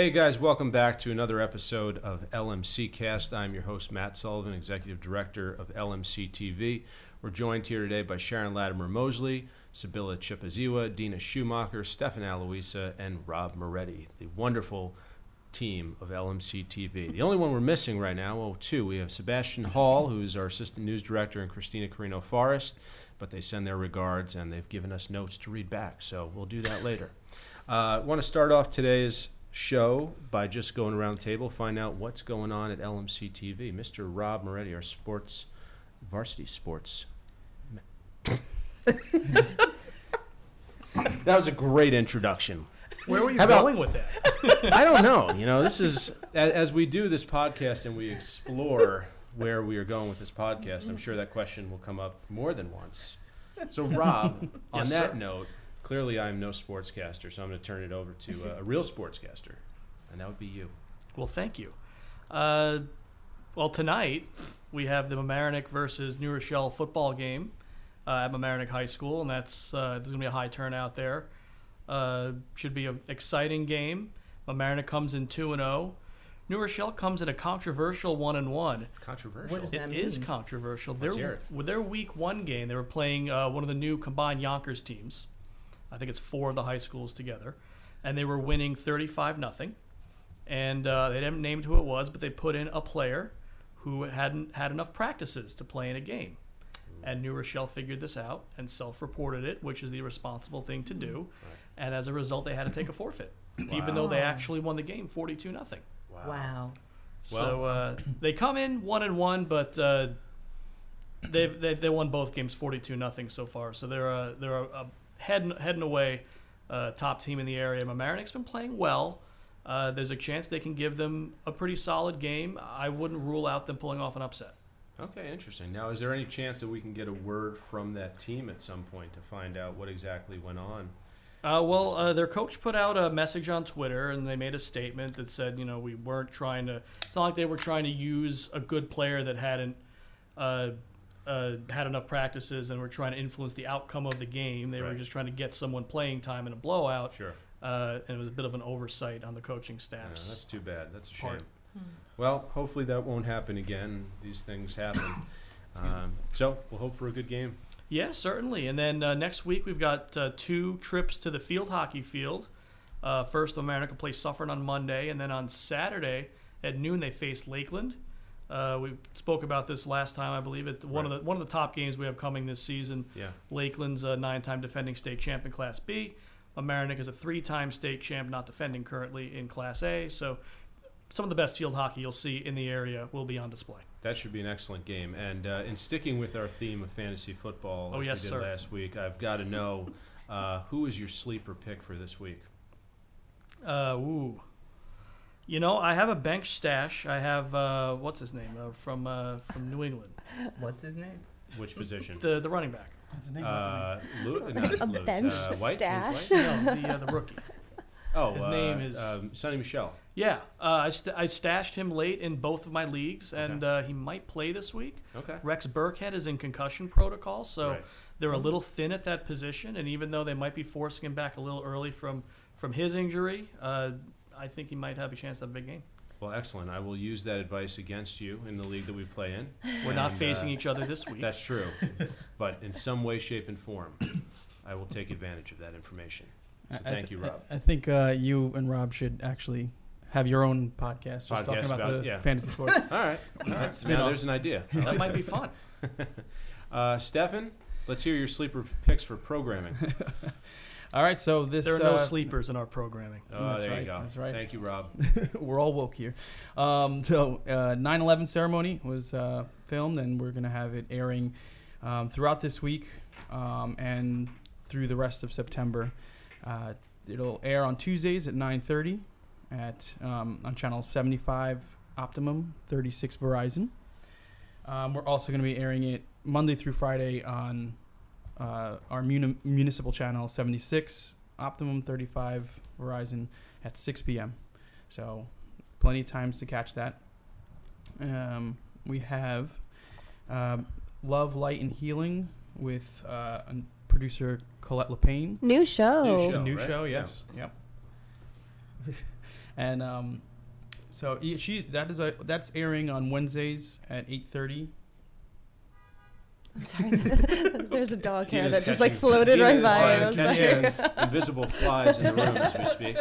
Hey guys, welcome back to another episode of LMC Cast. I'm your host, Matt Sullivan, Executive Director of LMC TV. We're joined here today by Sharon Latimer Mosley, Sibylla Chipaziwa, Dina Schumacher, Stefan Aloisa, and Rob Moretti, the wonderful team of LMC TV. The only one we're missing right now, well, two. We have Sebastian Hall, who's our Assistant News Director, and Christina Carino Forrest, but they send their regards and they've given us notes to read back, so we'll do that later. Uh, I want to start off today's show by just going around the table, find out what's going on at LMC TV. Mr. Rob Moretti, our sports, varsity sports. that was a great introduction. Where were you How about- going with that? I don't know. You know, this is a- as we do this podcast and we explore where we are going with this podcast. I'm sure that question will come up more than once. So, Rob, on that note, clearly I'm no sportscaster, so I'm going to turn it over to uh, a real sportscaster, and that would be you. Well, thank you. Uh, well, tonight we have the Mamaroneck versus New Rochelle football game uh, at Mamaroneck High School, and that's uh, there's gonna be a high turnout there. Uh, should be an exciting game. Mamaroneck comes in two and zero. New Rochelle comes in a controversial one and one. Controversial. What is that? It is mean? controversial. Let's Their, hear it. with their week one game, they were playing uh, one of the new combined Yonkers teams. I think it's four of the high schools together, and they were winning thirty-five nothing. And uh, they didn't name who it was, but they put in a player who hadn't had enough practices to play in a game. And New Rochelle figured this out and self-reported it, which is the responsible thing to do. And as a result, they had to take a forfeit, even though they actually won the game forty-two nothing. Wow. So uh, they come in one and one, but uh, they, they they won both games forty two nothing so far. So they're a, they're a, a heading heading away uh, top team in the area. Mamaroneck's been playing well. Uh, there's a chance they can give them a pretty solid game. I wouldn't rule out them pulling off an upset. Okay, interesting. Now, is there any chance that we can get a word from that team at some point to find out what exactly went on? Uh, well, uh, their coach put out a message on Twitter, and they made a statement that said, you know, we weren't trying to. It's not like they were trying to use a good player that hadn't uh, uh, had enough practices, and were trying to influence the outcome of the game. They were just trying to get someone playing time in a blowout, Sure. uh, and it was a bit of an oversight on the coaching Yeah, staff's. that's too bad. That's a shame. part. Well, hopefully that won't happen again. These things happen. um, so we'll hope for a good game. Yeah, certainly. And then uh, next week we've got uh, two trips to the field hockey field. Uh, first, Mamaroneck plays Suffern on Monday, and then on Saturday at noon they face Lakeland. Uh, we spoke about this last time, I believe. It one of the one of the top games we have coming this season. Yeah. Lakeland's a nine-time defending state champ in Class B. Mamaroneck is a three-time state champ, not defending currently in Class A. So, some of the best field hockey you'll see in the area will be on display. That should be an excellent game. And uh, in sticking with our theme of fantasy football, Oh, yes, we did sir. last week, I've got to know uh, who is your sleeper pick for this week? Uh, ooh. You know, I have a bench stash. I have uh, what's his name uh, from uh, from New England, What's his name? Which position? the the running back. What's his name? What's? Uh, Lu- not A Lewis, bench uh, White? James stash. White? No, the uh, the rookie. Oh, His uh, name is- um, Sony Michel. Yeah, uh, I st- I stashed him late in both of my leagues, and Okay. uh, he might play this week. Okay. Rex Burkhead is in concussion protocol, so Right. they're a little thin at that position. And even though they might be forcing him back a little early from from his injury, uh, I think he might have a chance to have a big game. Well, excellent. I will use that advice against you in the league that we play in. We're not And, facing uh, each other this week. That's true. but in some way, shape, and form, I will take advantage of that information. So I- I thank th- you, Rob. I, I think uh, you and Rob should actually have your own podcast, just talking Podcast about, about- the yeah. fantasy sports. All right. All right. Spin Now off. there's an idea. I that like might be fun. Uh, Stefan, let's hear your sleeper picks for programming. All right, so this There are no uh, sleepers in our programming. Oh, That's there you right, go. that's right. Thank you, Rob. we're all woke here. Um, so, uh, 9/11 ceremony was uh, filmed, and we're gonna have it airing um, throughout this week um, and through the rest of September. Uh, it'll air on Tuesdays at 9:30 at um, on channel 75 Optimum, 36 Verizon. Um, we're also going to be airing it Monday through Friday on uh, our muni- municipal channel 76 Optimum, 35 Verizon at 6 p.m. So, plenty of times to catch that. Um, we have um, Love, Light, and Healing with uh, an- producer Colette LePaine. New show. New It's show. a new right? show, yes. Yep. and um, so she that is a that's airing on Wednesdays at eight thirty. I'm sorry. There's a dog hair Gina's that just like catching- floated right Gina's, by. uh, I was catching like, invisible flies in the room as we speak.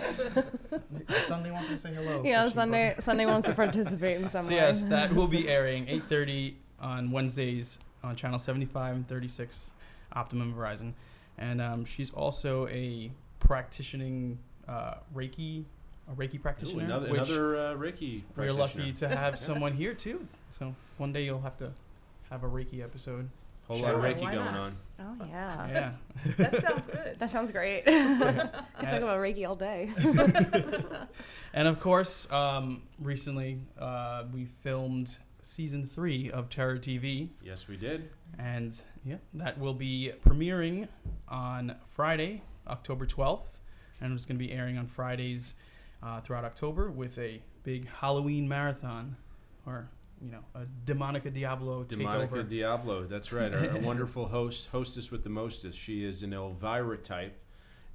Sunday wants to say hello. yeah, so she Sunday. Sunday wants to participate in some So way. yes, that will be airing 8:30 on Wednesdays on channel 75 and 36, Optimum Verizon, and um, she's also a practicing uh, Reiki, a Reiki Ooh, practitioner. another which another uh, Reiki we're lucky to have someone here too. So one day you'll have to have a Reiki episode. Whole lot of Sure, Reiki going not? on. oh yeah. Yeah. That sounds good. That sounds great. I Yeah. talk about Reiki all day. And of course, um, recently uh, we filmed season three of Terror TV. Yes, we did. And yeah, that will be premiering on Friday, October 12th. And it's going to be airing on Fridays uh, throughout October with a big Halloween marathon or, you know, a Demonica Diablo Demonica takeover. Diablo. That's right. Our, our wonderful host, hostess with the mostest. She is an Elvira type,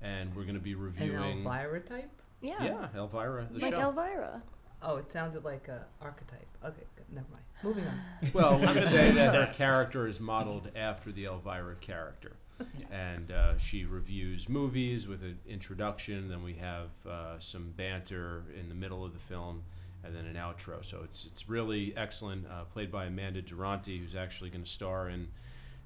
and we're going to be reviewing. An reviewing. Elvira type? Yeah. Yeah, Elvira, the like show. Elvira. Oh, it sounded like a archetype. Okay, good. never mind. Moving on. Well, we could say that her character is modeled after the Elvira character. Yeah. And uh, she reviews movies with an introduction, then we have uh, some banter in the middle of the film, and then an outro. So it's, it's really excellent, uh, played by Amanda Durante, who's actually going to star in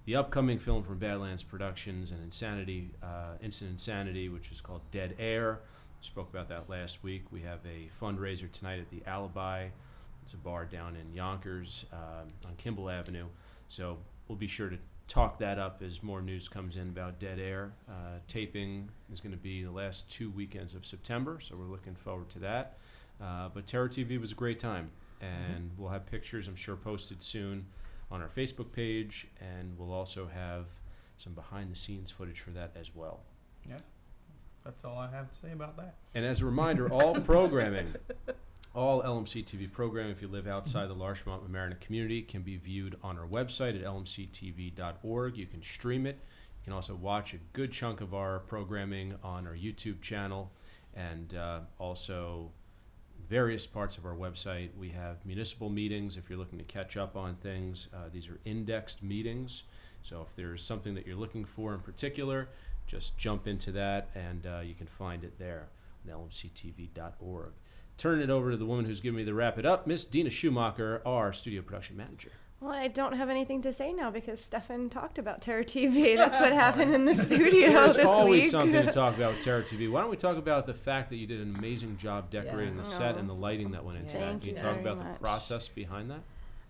the upcoming film from Badlands Productions and Insanity, uh, Instant Insanity, which is called Dead Air. Spoke about that last week. We have a fundraiser tonight at the Alibi. It's a bar down in Yonkers um, on Kimball Avenue. So we'll be sure to talk that up as more news comes in about Dead Air. Uh, taping is going to be the last two weekends of September, so we're looking forward to that. Uh, but Terror TV was a great time, and we'll have pictures, I'm sure, posted soon on our Facebook page, and we'll also have some behind the scenes footage for that as well. Yeah, that's all I have to say about that. And as a reminder, all programming, all LMC TV programming, if you live outside the Larchmont Mamaroneck community, can be viewed on our website at lmctv.org. You can stream it. You can also watch a good chunk of our programming on our YouTube channel and uh, also various parts of our website. We have municipal meetings if you're looking to catch up on things. Uh, these are indexed meetings. So if there's something that you're looking for in particular, just jump into that and uh, you can find it there on lmctv.org. Turn it over to the woman who's giving me the wrap it up, Miss Dina Schumacher, our studio production manager. Well, I don't have anything to say now because Stefan talked about Terror TV. That's what happened in the studio There's this always week. something to talk about with Terror TV. Why don't we talk about the fact that you did an amazing job decorating Yeah. the set Oh. and the lighting that went into Yeah. that? Thank Can you you talk very about the process behind that?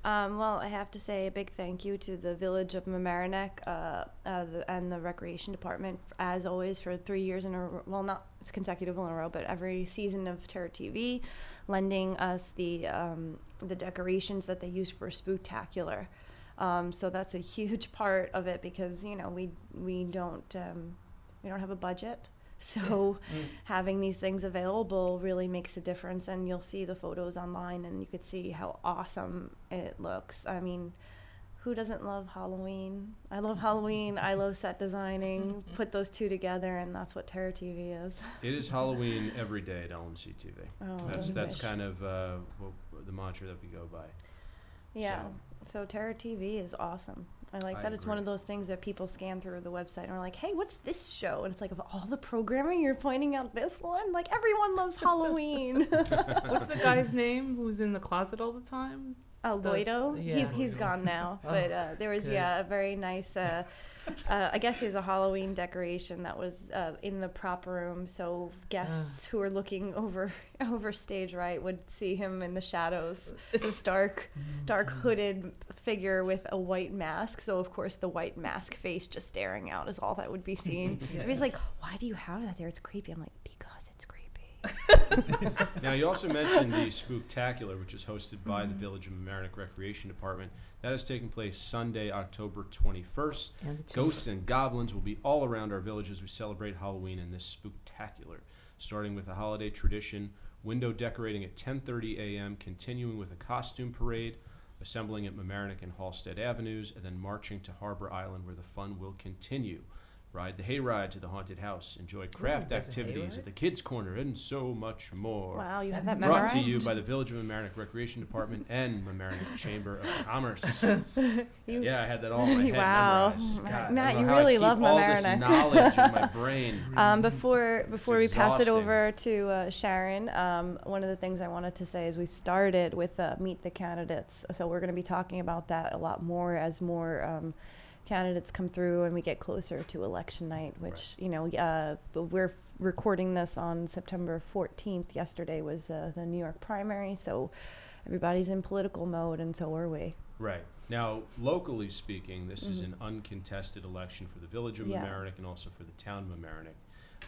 Um, well, I have to say a big thank you to the Village of Mamaroneck uh, uh, the, and the Recreation Department, as always, for three years in a row. Well, not consecutive in a row, but every season of Terror TV, lending us the um, the decorations that they use for Spooktacular. Um, so that's a huge part of it because you know we we don't um, we don't have a budget. So having these things available really makes a difference and you'll see the photos online and you could see how awesome it looks. I mean, who doesn't love Halloween? I love Halloween. I love set designing. Put those two together and that's what Terror TV is. It is Halloween every day at LMC TV. Oh, That's I that's wish. kind of uh, what, the mantra that we go by. Yeah. So- So Terror TV is awesome. I like I that it's one of those things that people scan through the website and are like, "Hey, what's this show?" And it's like, of all the programming, you're pointing out this one. Like everyone loves Halloween. What's the guy's name who's in the closet all the time? Oh, The- Lloydo. He's he's gone now. Oh, But uh, there was good. yeah a very nice. Uh, uh, I guess was a Halloween decoration that was uh, in the prop room, so guests who were looking over over stage right would see him in the shadows. This dark, dark hooded figure with a white mask. So of course the white mask face just staring out is all that would be seen. Yeah. Everybody's like, "Why do you have that there? It's creepy." I'm like, "Because it's creepy." Now, you also mentioned the Spooktacular, which is hosted by the Village of Mamaroneck Recreation Department. That is taking place Sunday, October 21st. And. Ghosts and goblins will be all around our village as we celebrate Halloween in this spooktacular, starting with a holiday tradition, window decorating at 10:30 a.m., continuing with a costume parade, assembling at Mamaroneck and Halstead Avenues, and then marching to Harbor Island where the fun will continue. Ride the hayride to the haunted house, enjoy craft there's a activities hayride? at the kids' corner, and so much more. Wow, you have That's that Brought memorized. to you by the Village of Mamaroneck Recreation Department and Mamaroneck Chamber of Commerce. You- yeah, I had that all in my head Wow. memorized. God, I don't Matt, know you how I really keep love all this Mamaroneck. knowledge in my brain. Um, before before we pass it exhausting. over to uh, Sharon, um, one of the things I wanted to say is we've started with uh, Meet the Candidates. So we're going to be talking about that a lot more as more um, candidates come through and we get closer to election night, which, you know, uh, we're f- recording this on September 14th. Yesterday was uh, the New York primary. So everybody's in political mode, and so are we. Right. Now, locally speaking, this is Mhm. an uncontested election for the village of Yeah. Mamaroneck and also for the town of Mamaroneck.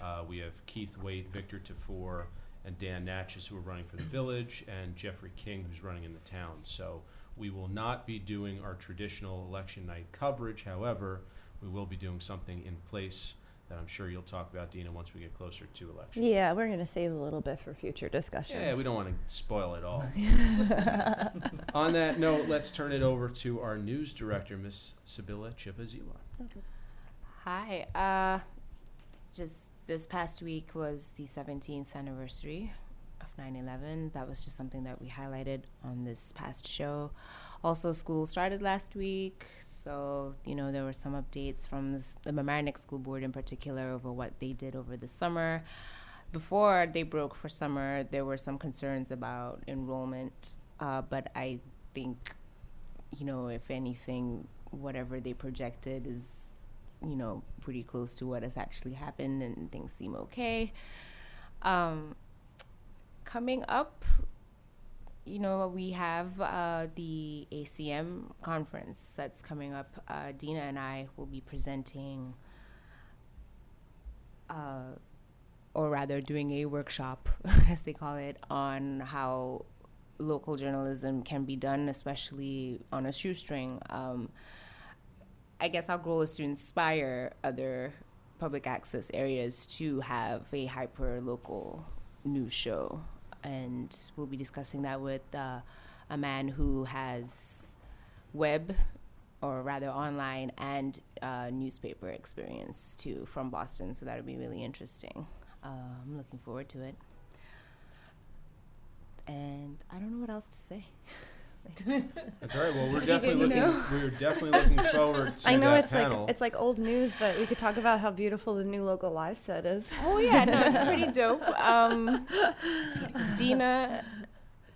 Uh, we have Keith Waitt, Victor Tafur, and Dan Natchez who are running for the village, and Jeffrey King who's running in the town. So we will not be doing our traditional election night coverage. However, we will be doing something in place that I'm sure you'll talk about, Dina, once we get closer to election. Yeah, we're going to save a little bit for future discussions. Yeah, we don't want to spoil it all. On that note, let's turn it over to our news director, Miss Sibylla Chipaziwa. Hi. Uh, just this past week was the 17th anniversary of 9/11. That was just something that we highlighted on this past show. Also, school started last week, so you know there were some updates from the Mamaroneck School Board in particular over what they did over the summer. Before they broke for summer, there were some concerns about enrollment, uh, but I think, you know, if anything, whatever they projected is you know, pretty close to what has actually happened, and things seem okay. Um, coming up, you know, we have uh, the ACM conference that's coming up. Uh, Dina and I will be presenting, uh, or rather, doing a workshop, as they call it, on how local journalism can be done, especially on a shoestring. Um, I guess our goal is to inspire other public access areas to have a hyper local news show. And we'll be discussing that with uh, a man who has web, or rather online, and uh, newspaper experience too from Boston. So that'll be really interesting. Uh, I'm looking forward to it. And I don't know what else to say. That's all right. Well, we're You definitely know. looking. We're definitely looking forward to I know that it's panel. like it's like old news, but we could talk about how beautiful the new local live set is. Oh yeah, no, it's pretty dope. Um, Dina,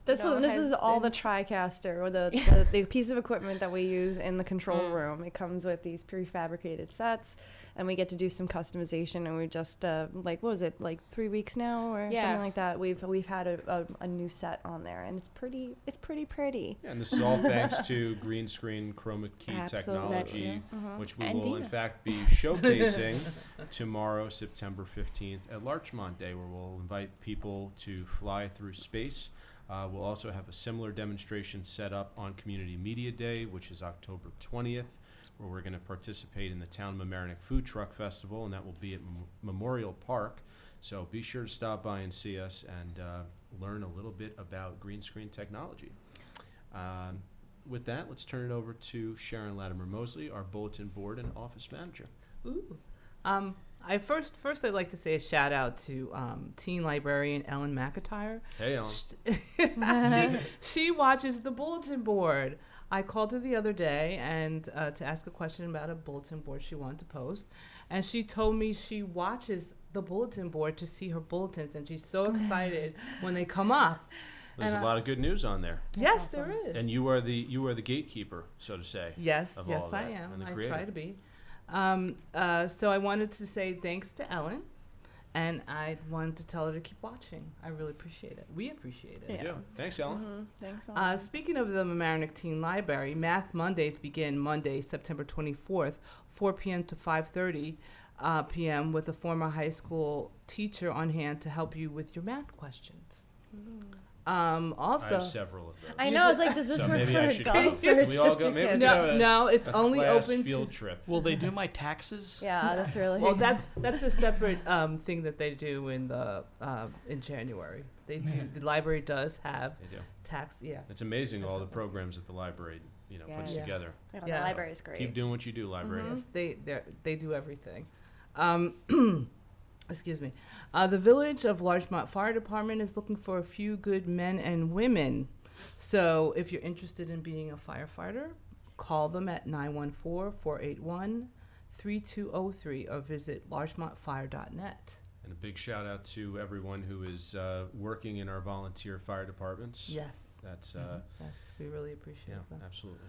This know, is this is all the TriCaster or the, the the piece of equipment that we use in the control Mm. room. It comes with these prefabricated sets, and we get to do some customization. And we just uh, like what was it like three weeks now or Yeah. something like that. We've we've had a, a, a new set on there, and it's pretty it's pretty pretty. Yeah, and this is all thanks to green screen chroma key Absolutely. technology, Mhm. which we And will in fact be showcasing tomorrow, September 15th, at Larchmont Day, where we'll invite people to fly through space. Uh, we'll also have a similar demonstration set up on Community Media Day, which is October 20th, where we're going to participate in the Town of Mamaroneck Food Truck Festival, and that will be at Mem- Memorial Park. So be sure to stop by and see us and uh, learn a little bit about green screen technology. Um, with that, let's turn it over to Sharon Latimer Mosley, our bulletin board and office manager. Ooh. Um, I first first I'd like to say a shout out to um, teen librarian Ellen McIntyre. Hey, Ellen. she, she watches the bulletin board. I called her the other day and uh, to ask a question about a bulletin board she wanted to post, and she told me she watches the bulletin board to see her bulletins, and she's so excited when they come up. There's and a I- lot of good news on there, yes, awesome. there is. and you are the you are the gatekeeper, so to say. Yes, of yes, all I that, am. and the I try to be. Um, uh, so I wanted to say thanks to Ellen, and I wanted to tell her to keep watching. I really appreciate it. We appreciate it. We Yeah. Thanks, Ellen. Mhm. Thanks. Ellen. Uh, speaking of the Mamaroneck Teen Library, Math Mondays begin Monday, September 24th, 4 p.m. to 5:30 uh, p.m. with a former high school teacher on hand to help you with your math questions. Um, I also, have several of those. I know. I was like, does this So work maybe for I adults or it's we all just go- maybe kids? no, a- no, it's A only class open field to. trip. Will they do my taxes? Yeah, that's really. Well, that's that's a separate um, thing that they do in the uh, in January. They do. The library does have They do. tax. Yeah. It's amazing all the programs that the library you know puts Yes. together. Yeah, Yeah. the library's great. Keep doing what you do, library. Mhm. Yes, they they they do everything. Excuse me. Uh, the village of Larchmont Fire Department is looking for a few good men and women. So if you're interested in being a firefighter, call them at 914 481 3203 or visit larchmontfire.net. And a big shout out to everyone who is uh, working in our volunteer fire departments. Yes. That's, uh, Yes, we really appreciate yeah, that. absolutely.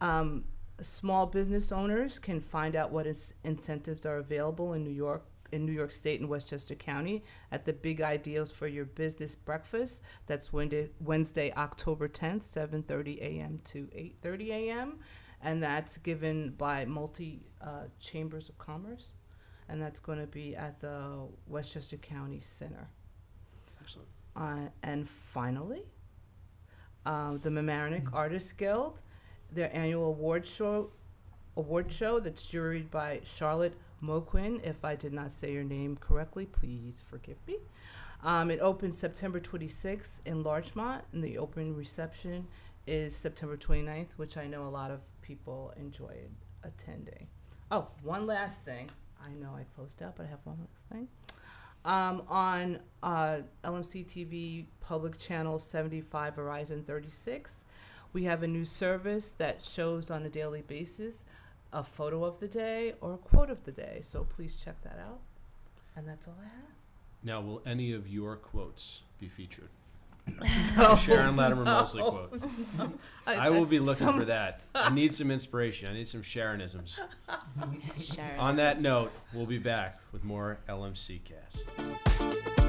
Um, small business owners can find out what is incentives are available in New York, in New York State and Westchester County at the Big Ideas for Your Business Breakfast. That's Wednesday, Wednesday October 10th, 7:30 a.m. to 8:30 a.m. And that's given by multi uh, chambers of commerce, and that's going to be at the Westchester County Center. Excellent. Uh, and finally, uh, the Mamaroneck Artists Guild, their annual award show, award show that's juried by Charlotte Moquin. If I did not say your name correctly, please forgive me. Um, it opens September 26th in Larchmont, and the open reception is September 29th, which I know a lot of people enjoyed attending. Oh, one last thing. I know I closed out, but I have one last thing. Um, on uh, LMC TV Public Channel 75 Verizon 36, we have a new service that shows on a daily basis a photo of the day or a quote of the day. So please check that out. And that's all I have. Now, will any of your quotes be featured? No. Sharon Latimer Mosley No. quote. I will be looking some- for that. I need some inspiration. I need some Sharonisms. Sharon. On that note, we'll be back with more LMC Cast.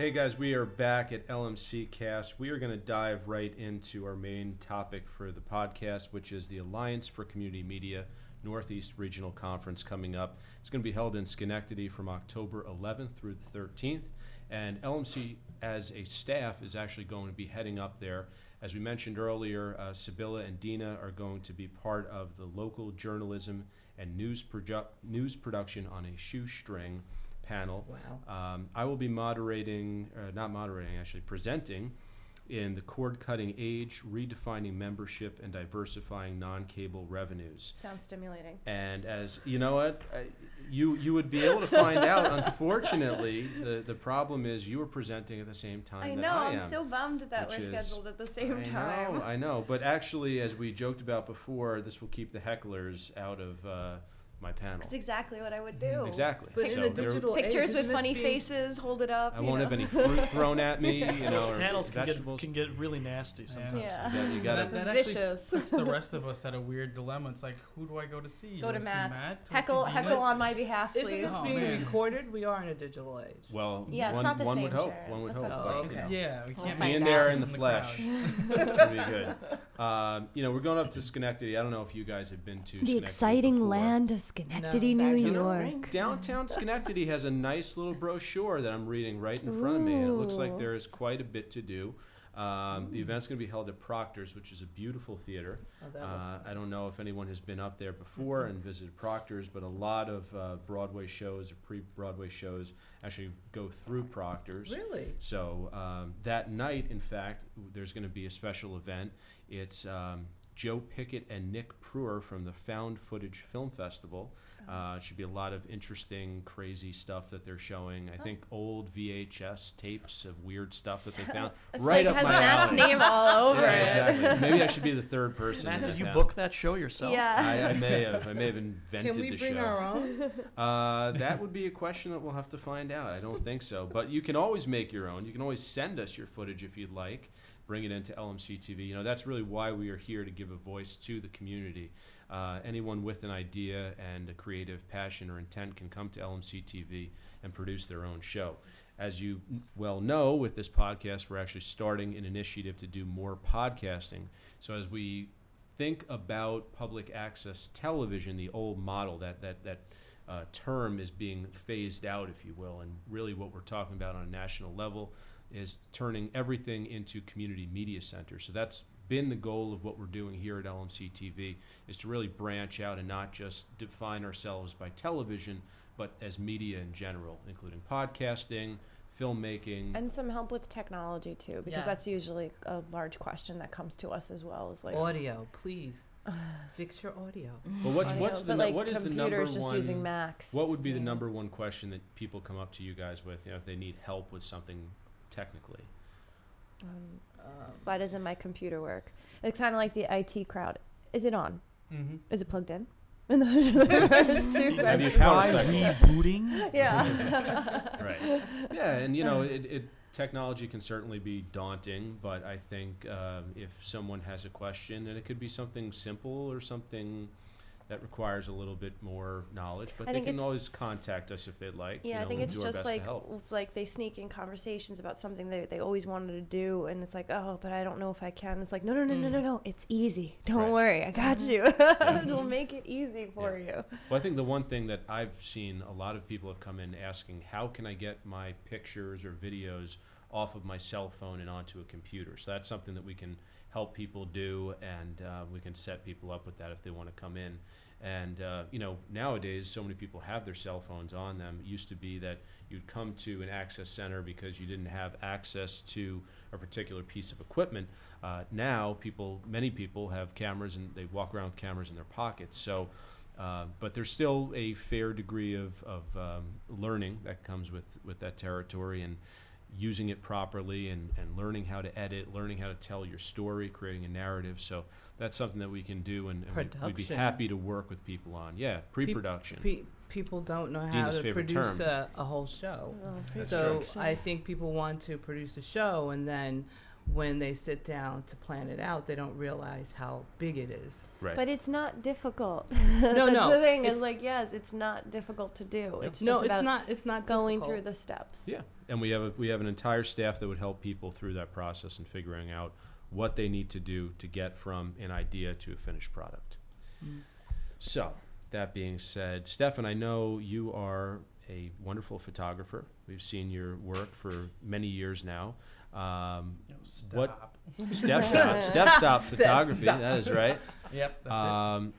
Hey guys, we are back at LMC Cast. We are going to dive right into our main topic for the podcast, which is the Alliance for Community Media Northeast Regional Conference coming up. It's going to be held in Schenectady from October 11th through the 13th. And LMC, as a staff, is actually going to be heading up there. As we mentioned earlier, uh, Sibylla and Dina are going to be part of the local journalism and news, produ- news production on a shoestring panel. Wow. Um, I will be moderating, uh, not moderating, actually presenting in the cord cutting age, redefining membership, and diversifying non cable revenues. Sounds stimulating. And as you know, what I, you you would be able to find out. Unfortunately, the the problem is you are presenting at the same time I that know. I I'm so bummed that we're is- scheduled at the same I time. know, I know. But actually, as we joked about before, this will keep the hecklers out of uh, my panel. That's exactly what I would do. Exactly. But in the digital age, Pictures with funny being- faces, hold it up. I you won't know. have any fruit thrown at me, you know, or Panels can get, vegetables. can get really nasty sometimes. Yeah. You got- you gotta- That, that actually Vicious. puts the rest of us at a weird dilemma. It's like, who do I go to see? Go Do to I see Matt's. Matt? Do I see Heckle, Dina? heckle on my behalf, Isn't this Oh, being man. recorded? We are in a digital age. Well, Yeah, it's one, not the one same, would hope. Sharon. One would That's hope. not the but okay. It's, yeah, we can't find make Being out. there in the flesh. crowd. That'd be good. Um, you know, we're going up to Schenectady. I don't know if you guys have been to The exciting land of Schenectady, New York. Downtown Schenectady has a nice little brochure that I'm reading right in front of me, and it looks like there is quite a bit to do. Um, the event's going to be held at Proctor's, which is a beautiful theater. Oh, Uh, looks I don't know if anyone has been up there before and visited Proctor's, but a lot of uh, Broadway shows or pre-Broadway shows actually go through Proctor's. Really? So um, that night, in fact, there's going to be a special event. It's um, Joe Pickett and Nick Prueher from the Found Footage Film Festival. Uh, it should be a lot of interesting, crazy stuff that they're showing. I think old VHS tapes of weird stuff that they found It's right like up has my Matt's alley. name all over yeah, it. exactly. Maybe I should be the third person. Matt, did you panel. book that show yourself? Yeah. I, I may have. I may have invented the show. Can we the bring show. our own? Uh, that would be a question that we'll have to find out. I don't think so. But you can always make your own. You can always send us your footage if you'd like. Bring it into LMC TV. You know, that's really why we are here to give a voice to the community. Uh, anyone with an idea and a creative passion or intent can come to LMC TV and produce their own show. As you well know, with this podcast, we're actually starting an initiative to do more podcasting. So as we think about public access television, the old model, that that that uh, term is being phased out, if you will, and really what we're talking about on a national level is turning everything into community media centers. So that's been the goal of what we're doing here at LMC TV is to really branch out and not just define ourselves by television, but as media in general, including podcasting, filmmaking. And some help with technology too, because Yeah. that's usually a large question that comes to us as well. Is like audio, please fix your audio. Well, what's audio, what's the like what is the number just one? using Macs. What would be the number one question that people come up to you guys with? You know, if they need help with something technically. Um, Um, why doesn't my computer work? It's kind of like the IT crowd. Is it on? Mm-hmm. Is it plugged in? And those are the first two How do you questions. power Try rebooting. Yeah. right. Yeah, and you know, it, it technology can certainly be daunting, but I think um, if someone has a question, and it could be something simple or something that requires a little bit more knowledge, but I they can always contact us if they'd like. you Yeah, I think it's just like like they sneak in conversations about something that they always wanted to do, and it's like, oh, but I don't know if I can. It's like, no, no, no, no, mm. no, no. It's easy. Don't Right. worry, I got mm-hmm. you. It'll mm-hmm. make it easy for you. Well, I think the one thing that I've seen a lot of people have come in asking, how can I get my pictures or videos off of my cell phone and onto a computer? So that's something that we can help people do, and uh, we can set people up with that if they want to come in. And uh, you know, nowadays, so many people have their cell phones on them. It used to be that you'd come to an access center because you didn't have access to a particular piece of equipment. Uh, now, people, many people have cameras, and they walk around with cameras in their pockets. So. Uh, but there's still a fair degree of, of um, learning that comes with, with that territory and using it properly and, and learning how to edit, learning how to tell your story, creating a narrative. So that's something that we can do and, and we'd, we'd be happy to work with people on. Yeah, pre-production. Pe- people don't know how Dina's to favorite produce a, a whole show. Oh, so true. I think people want to produce a show, and then when they sit down to plan it out, they don't realize how big it is. right. But it's not difficult. No, That's no, the thing it's- is like, yes, it's not difficult to do. Yep. It's no, just it's about not. It's not going through the steps. Yeah, and we have a, we have an entire staff that would help people through that process and figuring out what they need to do to get from an idea to a finished product. Mm. So, that being said, Stefan, I know you are a wonderful photographer. We've seen your work for many years now. Um, What- step stop, step stop photography. stop. That is right. Yep, that's Um,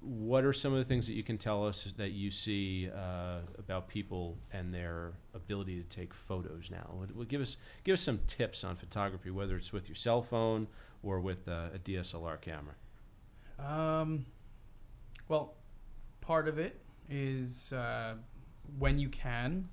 what are some of the things that you can tell us that you see uh, about people and their ability to take photos now? Would, would give us give us some tips on photography, whether it's with your cell phone or with uh, a DSLR camera. Um, well, part of it is uh, when you can.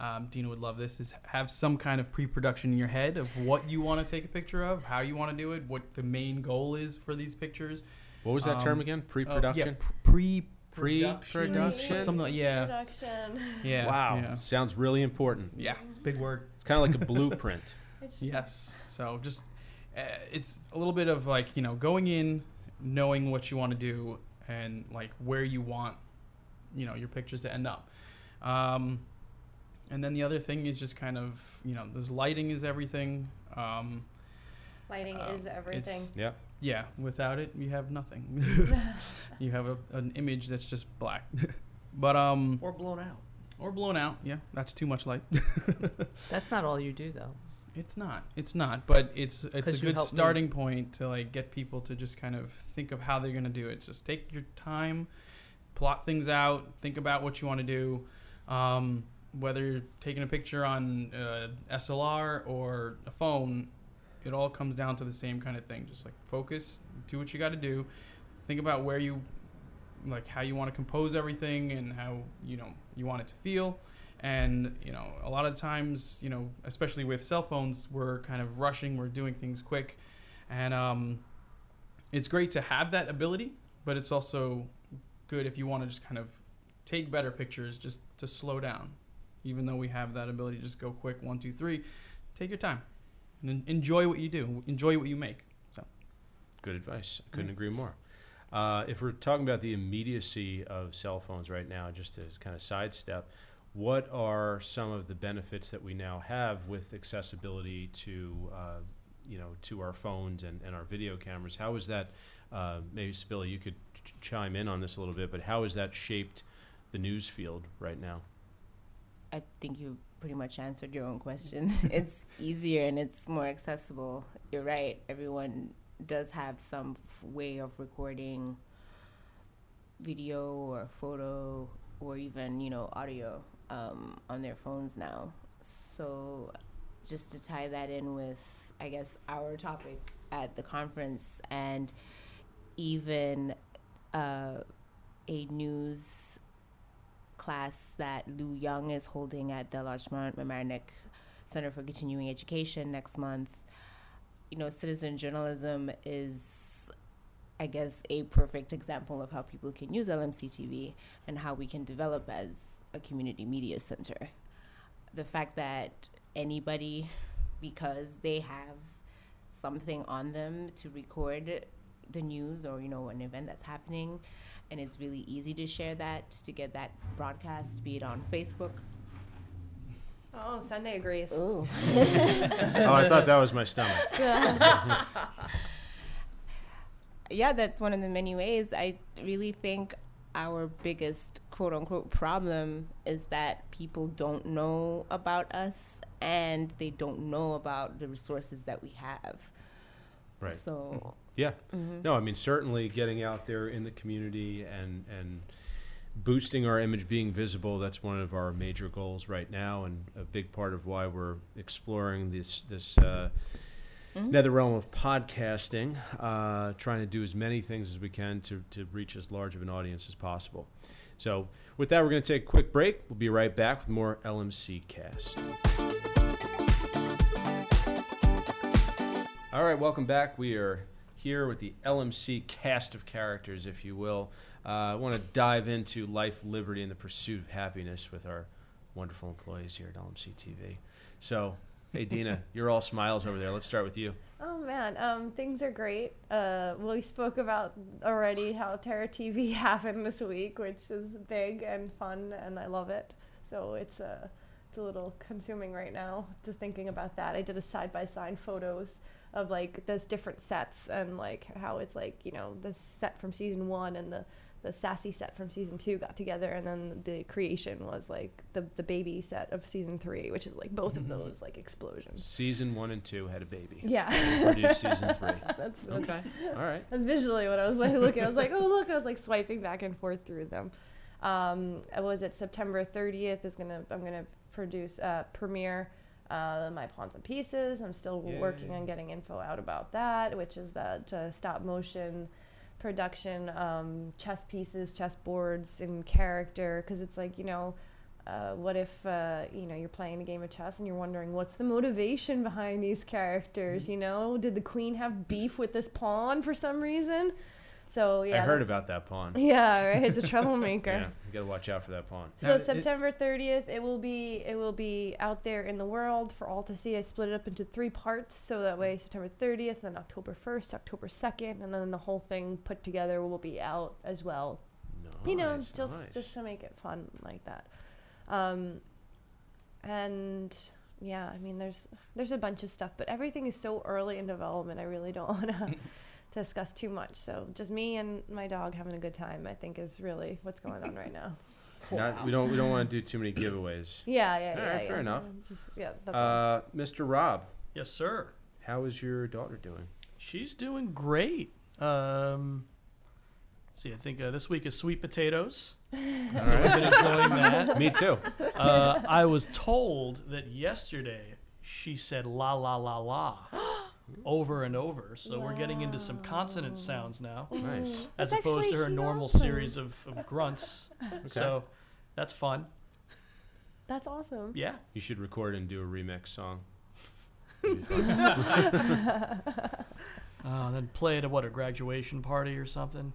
Um, Dina would love this. Is have some kind of pre-production in your head of what you want to take a picture of, how you want to do it, what the main goal is for these pictures. What was that term Um, again? Uh, Pre-production. yeah, pre Pre-production? something like yeah, Production. yeah. wow, yeah. sounds really important. Yeah, it's a big word. It's kind of like a blueprint. Yes. So just uh, it's a little bit of like you know going in, knowing what you want to do and like where you want, you know, your pictures to end up. Um, and then the other thing is just kind of you know, there's lighting is everything. Um, Lighting Um, is everything. Yeah. yeah, without it, you have nothing. you have a, an image that's just black. but um, Or blown out. or blown out. Yeah, that's too much light. That's not all you do, though. It's not. It's not. But it's it's a 'Cause you good helped me. starting point to like get people to just kind of think of how they're gonna do it. Just take your time, plot things out, think about what you want to do. Um, whether you're taking a picture on uh, SLR or a phone, it all comes down to the same kind of thing. Just like focus, do what you got to do. Think about where you, like how you want to compose everything and how you know you want it to feel and you know a lot of times you know especially with cell phones we're kind of rushing we're doing things quick and um, it's great to have that ability but it's also good if you want to just kind of take better pictures just to slow down even though we have that ability to just go quick one two three take your time and enjoy what you do enjoy what you make so Good advice. I couldn't agree more. Uh, if we're talking about the immediacy of cell phones right now, just to kind of sidestep, what are some of the benefits that we now have with accessibility to, uh, you know, to our phones and, and our video cameras? How is that? Uh, maybe Spilla, you could ch- chime in on this a little bit, but how has that shaped the news field right now? I think you pretty much answered your own question. it's easier and it's more accessible. You're right. Everyone does have some f- way of recording video or photo or even you know audio um, on their phones now. So, just to tie that in with, I guess, our topic at the conference and even uh, a news class that Lou Young is holding at the Larchmont Mamaroneck Center for Continuing Education next month. You know, citizen journalism is, I guess, a perfect example of how people can use LMC TV and how we can develop as a community media center. The fact that anybody, because they have something on them to record the news or you know an event that's happening and it's really easy to share that to get that broadcast be it on facebook Oh, Sunday agrees. Ooh. Oh, I thought that was my stomach. yeah that's one of the many ways i really think our biggest quote unquote problem is that people don't know about us and they don't know about the resources that we have Right. so Yeah. mhm. No, I mean certainly getting out there in the community and and boosting our image, being visible. That's one of our major goals right now, and a big part of why we're exploring this this uh, Mhm. nether realm of podcasting. Uh, trying to do as many things as we can to to reach as large of an audience as possible. So with that, we're going to take a quick break. We'll be right back with more LMC Cast. All right, welcome back. We are here with the LMC cast of characters, if you will. Uh, I want to dive into life, liberty, and the pursuit of happiness with our wonderful employees here at LMC TV. So, hey, Dina, you're all smiles over there. Let's start with you. Oh man, um, things are great. Uh, we spoke about already how Terror TV happened this week, which is big and fun, and I love it. So it's uh, it's a little consuming right now, just thinking about that. I did a side by side photos of like those different sets and like how it's like you know the set from season one and the the sassy set from season two got together and then the creation was like the the baby set of season three which is like both of those like explosions Season one and two had a baby. yeah Produced season three. that's, that's Okay. All right. that's visually what I was like looking. I was like, oh look, I was like swiping back and forth through them. Um, was it September 30th is gonna I'm gonna produce uh, premiere uh, my pawns and pieces. I'm still working Yay. on getting info out about that, which is that uh, stop motion production, um, chess pieces, chess boards, and character. Because it's like you know. Uh, what if uh, you know you're playing a game of chess and you're wondering what's the motivation behind these characters? You know, did the queen have beef with this pawn for some reason? So yeah, I heard about that pawn. Yeah, right. It's a troublemaker. Yeah, you got to watch out for that pawn. So it- September 30th, it will be it will be out there in the world for all to see. I split it up into three parts, so that way September 30th, then October 1st, October 2nd, and then the whole thing put together will be out as well. Nice, you know, just nice. just to make it fun like that. Um, and yeah, I mean, there's there's a bunch of stuff, but everything is so early in development. I really don't want to discuss too much. So just me and my dog having a good time, I think, is really what's going on right now. Not, we don't we don't want to do too many giveaways. Yeah, yeah, yeah. All right, yeah. fair enough. Just yeah, that's all. Uh, Mr. Rob, Yes, sir. how is your daughter doing? She's doing great. Um, let's see, I think uh, this week is sweet potatoes. All I've been enjoying that. Me too. Uh, I was told that yesterday she said la la la la over and over. So we're getting into some consonant sounds now, Nice. as That's opposed to her normal awesome. series of, of grunts. So that's fun. That's awesome. Yeah. You should record and do a remix song. Uh, and then play it at what a graduation party or something.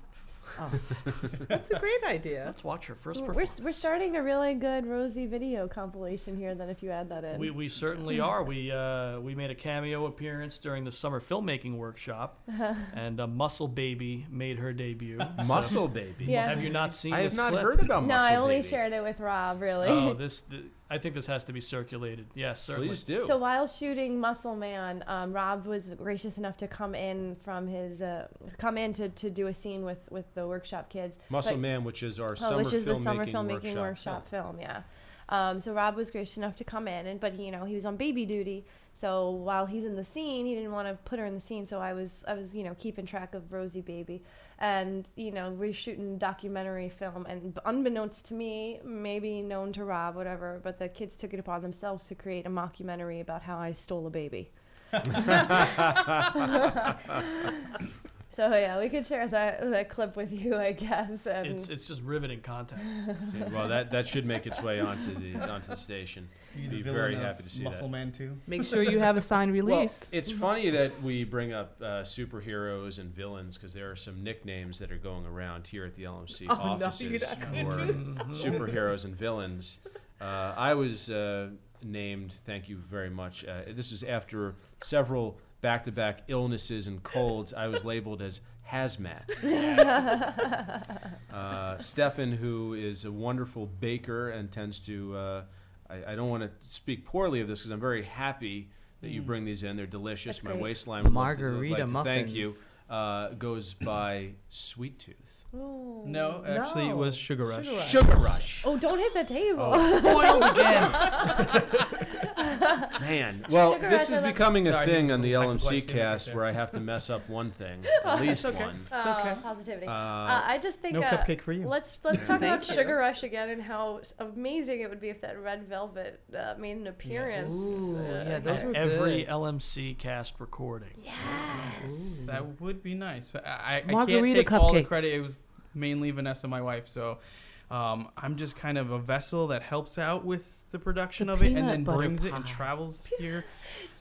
That's a great idea. Let's watch her first We're, performance. we're starting a really good Rosie video compilation here. Then, if you add that in, We, we certainly are. We uh, we made a cameo appearance during the summer filmmaking workshop, and uh, Muscle Baby made her debut. So- Muscle Baby. Yeah. have you not seen I have this not clip? heard about no, Muscle I only Baby. shared it with Rob. Really. Oh, this the, I think this has to be circulated. Yes, certainly. Please do. So while shooting Muscle Man, um, Rob was gracious enough to come in from his uh, come in to, to do a scene with, with the workshop kids. Muscle but- Man, which is our Oh, summer which is the summer filmmaking workshop, workshop, film. yeah. Um, so Rob was gracious enough to come in, and but you know he was on baby duty. So while he's in the scene, he didn't want to put her in the scene. So I was I was you know keeping track of Rosie baby, and you know we're shooting documentary film, and unbeknownst to me, maybe known to Rob, whatever, but the kids took it upon themselves to create a mockumentary about how I stole a baby. So yeah, we could share that that clip with you, I guess. And It's it's just riveting content. well, that that should make its way onto the onto the station. You Be very happy to see that. Muscle Man too. Make sure you have a signed release. Well, it's funny that we bring up uh, superheroes and villains because there are some nicknames that are going around here at the LMC Oh, no, offices you're not for gonna do Mhm. superheroes and villains. Uh, I was uh, named. Thank you very much. Uh, this is after several back-to-back illnesses and colds. I was labeled as hazmat. uh, Stefan, who is a wonderful baker and tends to, uh, I, I don't want to speak poorly of this because I'm very happy that you bring these in. They're delicious. That's My great. waistline would to- Margarita like to Thank you. Uh, goes by Sweet Tooth. Ooh. No, actually, it was Sugar Rush. Sugar Rush. Sugar Rush. Oh, don't hit the table. Oh. Foiled again. Man, well, Sugar this is love- becoming a Sorry, thing on the I could wipe LMC cast where I have to mess up one thing, at least okay. one. Oh, okay. positivity. Uh, Uh, I just think No uh, cupcake for you. let's let's talk about you. Sugar Rush again and how amazing it would be if that red velvet uh, made an appearance. Ooh, Uh, yeah, those were Every good. LMC cast recording. Yes. That would be nice. But I, I- I can't Margarita take all the credit. It was mainly Vanessa, my wife. So um, I'm just kind of a vessel that helps out with the production The of it and then butter brings it and pie. travels here.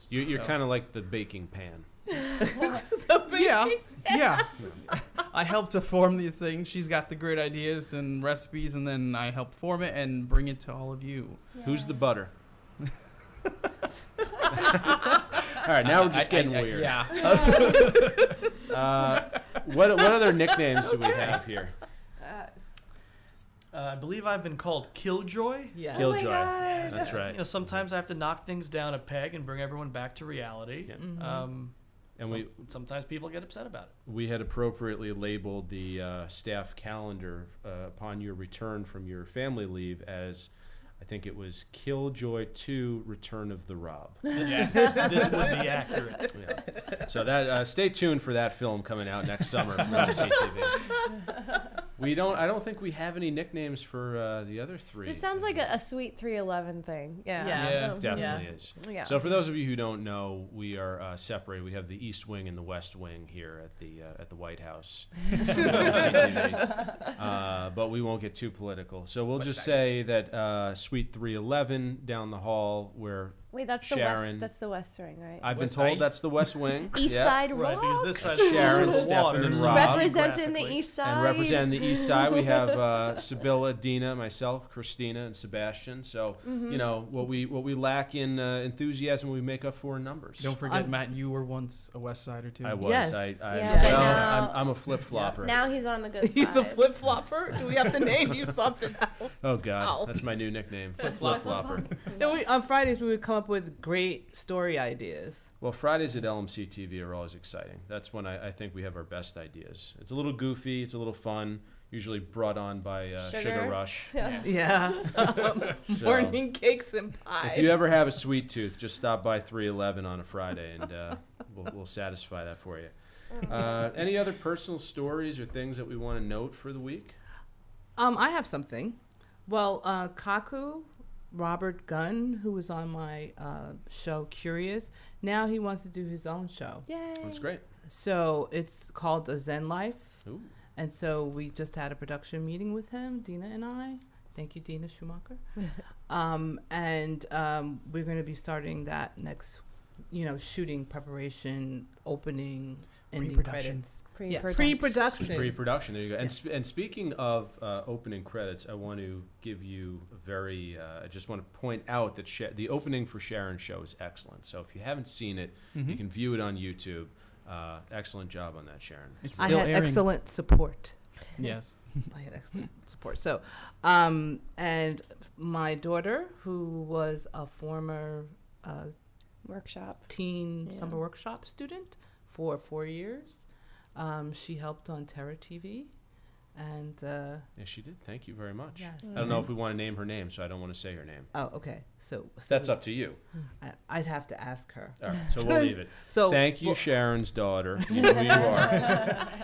you, you're So- kind of like the baking pan. yeah, yeah. I help to form these things. She's got the great ideas and recipes, and then I help form it and bring it to all of you. Who's the butter? All right, now we're just I- I- getting I- weird. Yeah. Uh, what what other nicknames do we have here? Uh, I believe I've been called Killjoy. Yeah. Kill- oh my Killjoy. That's right. You know, sometimes I have to knock things down a peg and bring everyone back to reality. Yeah. Mhm. Um, And some- we sometimes people get upset about it. we had appropriately labeled the uh, staff calendar uh, upon your return from your family leave as I think it was Killjoy 2 Return of the Rob. Yes, this would be accurate. Yeah. So that uh, stay tuned for that film coming out next summer from CTV. We don't. I don't think we have any nicknames for uh, the other three. This sounds like a, a Suite 311 thing. Yeah. Yeah. Yeah. Definitely Yeah. is. Yeah. So for those of you who don't know, we are uh, separated. We have the East Wing and the West Wing here at the uh, at the White House. Uh, but we won't get too political. So we'll West just side. say that uh, Suite 311 down the hall, where Wait, that's the Sharon. west. That's the west wing, right? I've been told side? that's the West Wing. East Yeah. side Right, because this rocks. side's Sharon, closer Stefan, and so Rob. Representing the east side. And representing the east side, we have uh, Sibylla, Dina, myself, Christina, and Sebastian. So Mm-hmm. you know what we what we lack in uh, enthusiasm, we make up for in numbers. Don't forget, I'm- Matt, you were once a West Sider too. I was. Yes. I, I, Yeah, but well, now- I'm, I'm a flip flopper. Now he's on the good He's a flip flopper. Do we have to name you something else? Oh God, Ow. that's my new nickname, flip flopper. No, we, on Fridays we would come up with great story ideas. Well, Fridays at LMC TV are always exciting. That's when I, I think we have our best ideas. It's a little goofy, it's a little fun. Usually brought on by uh, Sugar. Sugar. Rush. Yeah, So, morning cakes and pies. if you ever have a sweet tooth, just stop by 311 on a Friday, and uh, we'll, we'll satisfy that for you. Uh, any other personal stories or things that we want to note for the week? Um, I have something. Well, uh, Kaku, Robert Gunn, who was on my uh, show Curious, now he wants to do his own show. Yay. That's great. So it's called A Zen Life. Ooh. And so we just had a production meeting with him, Dina and I. Thank you, Dina Schumacher. um, and um, we're going to be starting that next, you know, shooting preparation, opening, ending Pre-production. credits. Pre- Yeah, production. pre-production. Pre-production. There you go. And Yeah. sp- and speaking of uh, opening credits, I want to give you a very. Uh, I just want to point out that Sha- the opening for Sharon's show is excellent. So if you haven't seen it, you Mhm. can view it on YouTube. Uh, excellent job on that, Sharon. It's I had airing. excellent support. Yes. I had excellent support. So, um, and my daughter, who was a former uh, Workshop. teen Yeah. summer workshop student for four years, um, she helped on Terror TV, and uh, Yeah, she did. Thank you very much. yes. I don't know if we want to name her name, so I don't want to say her name. Oh, okay. So, so That's up to you. I, I'd have to ask her. All right, so we'll leave it. So Thank you, well- Sharon's daughter. You know who you are.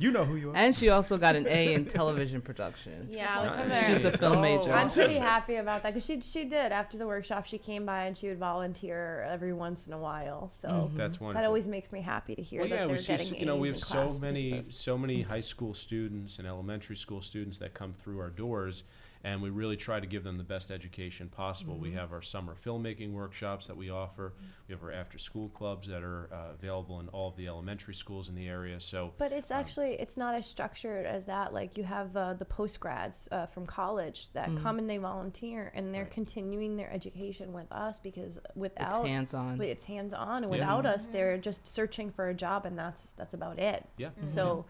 You know who you are. and she also got an A in television production. Yeah, which I'm Nice. very. She's a film major. I'm pretty happy about that because she she did after the workshop. She came by and she would volunteer every once in a while. So Mhm. That's wonderful. that always makes me happy to hear well, that yeah, they're we see, getting s- you know, A's we in have so class many, because- so many high school students and elementary school students that come through our doors, and we really try to give them the best education possible. We Mhm. have our summer filmmaking workshops that we offer. We have our after-school clubs that are uh, available in all of the elementary schools in the area. So But it's Um, actually it's not as structured as that. Like you have uh, the post grads uh, from college that Mm. come and they volunteer and they're Right. continuing their education with us because without It's hands on. but it's hands on and Yeah. without us they're just searching for a job and that's that's about it. yeah, So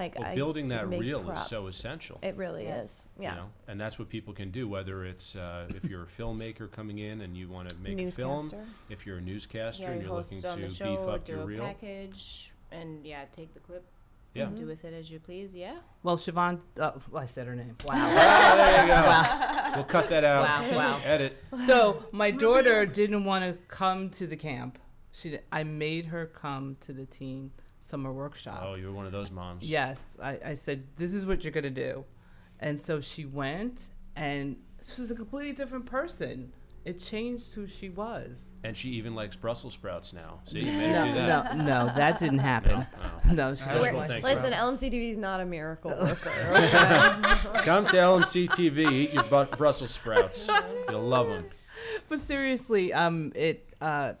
like well, I building that big reel is so essential. It really Yes. is. Yeah. You know, and that's what people can do. Whether it's uh, if you're a filmmaker coming in and you want to make a film, if you're a newscaster yeah, and you you're looking on to the beef show, up do your a reel, package, and yeah, take the clip, yeah. Mhm. do with it as you please. Yeah. well, Siobhan, uh, I said her name. Wow. Oh, there you go. wow. We'll cut that out. Wow. Wow. Edit. So my daughter didn't want to come to the camp. She, di- I made her come to the teen summer workshop. Oh, you're one of those moms. Yes, I, I said this is what you're gonna do, and so she went, and she was a completely different person. It changed who she was. And she even likes Brussels sprouts now. See, you made no, do that. no, no, that didn't happen. No, No, she We're- doesn't like Listen, Rob. LMCTV is not a miracle worker. Come to LMC TV, eat your Brussels sprouts. You'll love them. but seriously, um, it uh,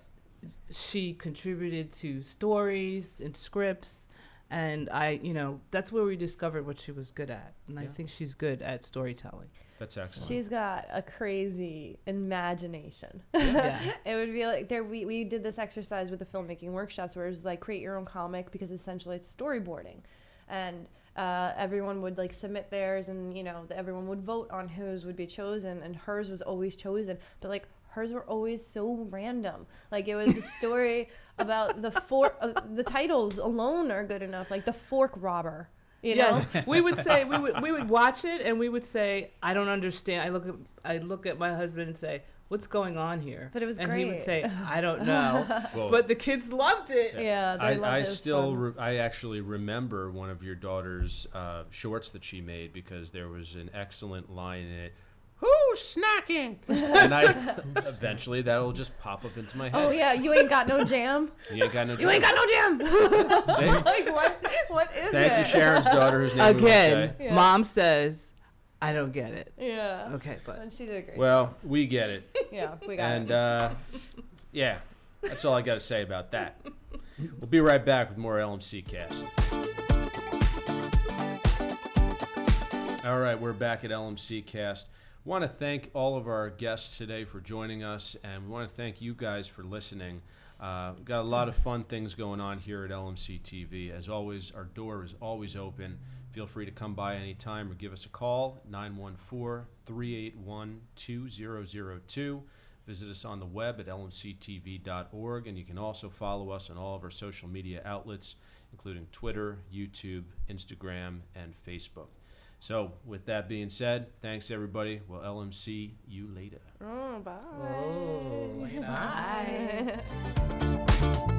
she contributed to stories and scripts, and I, you know, that's where we discovered what she was good at, and I think she's good at storytelling. That's excellent. She's got a crazy imagination. yeah. It would be like there we, we did this exercise with the filmmaking workshops where it was like create your own comic because essentially it's storyboarding. And uh, everyone would like submit theirs and you know everyone would vote on whose would be chosen and hers was always chosen. But like hers were always so random. Like it was a story about the fork uh, the titles alone are good enough. Like the fork robber. You know? yes, we would say we would we would watch it and we would say, I don't understand. I look at I look at my husband and say, What's going on here? But it was and he would say, I don't know. Well, but the kids loved it. Yeah, they I, loved I it. It still, re- I actually remember one of your daughter's uh, shorts that she made because there was an excellent line in it. Who's snacking? and I eventually that'll just pop up into my head. Oh yeah, you ain't got no jam. You ain't got no. Jam. You ain't got no jam. See? Like what? What is Thank you. Sharon's daughter, whose name we won't Again, say. Yeah. mom says, I don't get it. yeah. Okay, but And she did great. Well, we get it, yeah, we got it. and it. uh, yeah, that's all I got to say about that. We'll be right back with more LMC Cast. All right, we're back at LMC Cast. Want to thank all of our guests today for joining us, and we want to thank you guys for listening. Uh, we've got a lot of fun things going on here at LMC TV. As always, our door is always open. Feel free to come by anytime or give us a call, 914 381 2002. Visit us on the web at lmctv.org, and you can also follow us on all of our social media outlets, including Twitter, YouTube, Instagram, and Facebook. So, with that being said, thanks everybody. We'll LMC you later. oh, bye. Oh, Bye.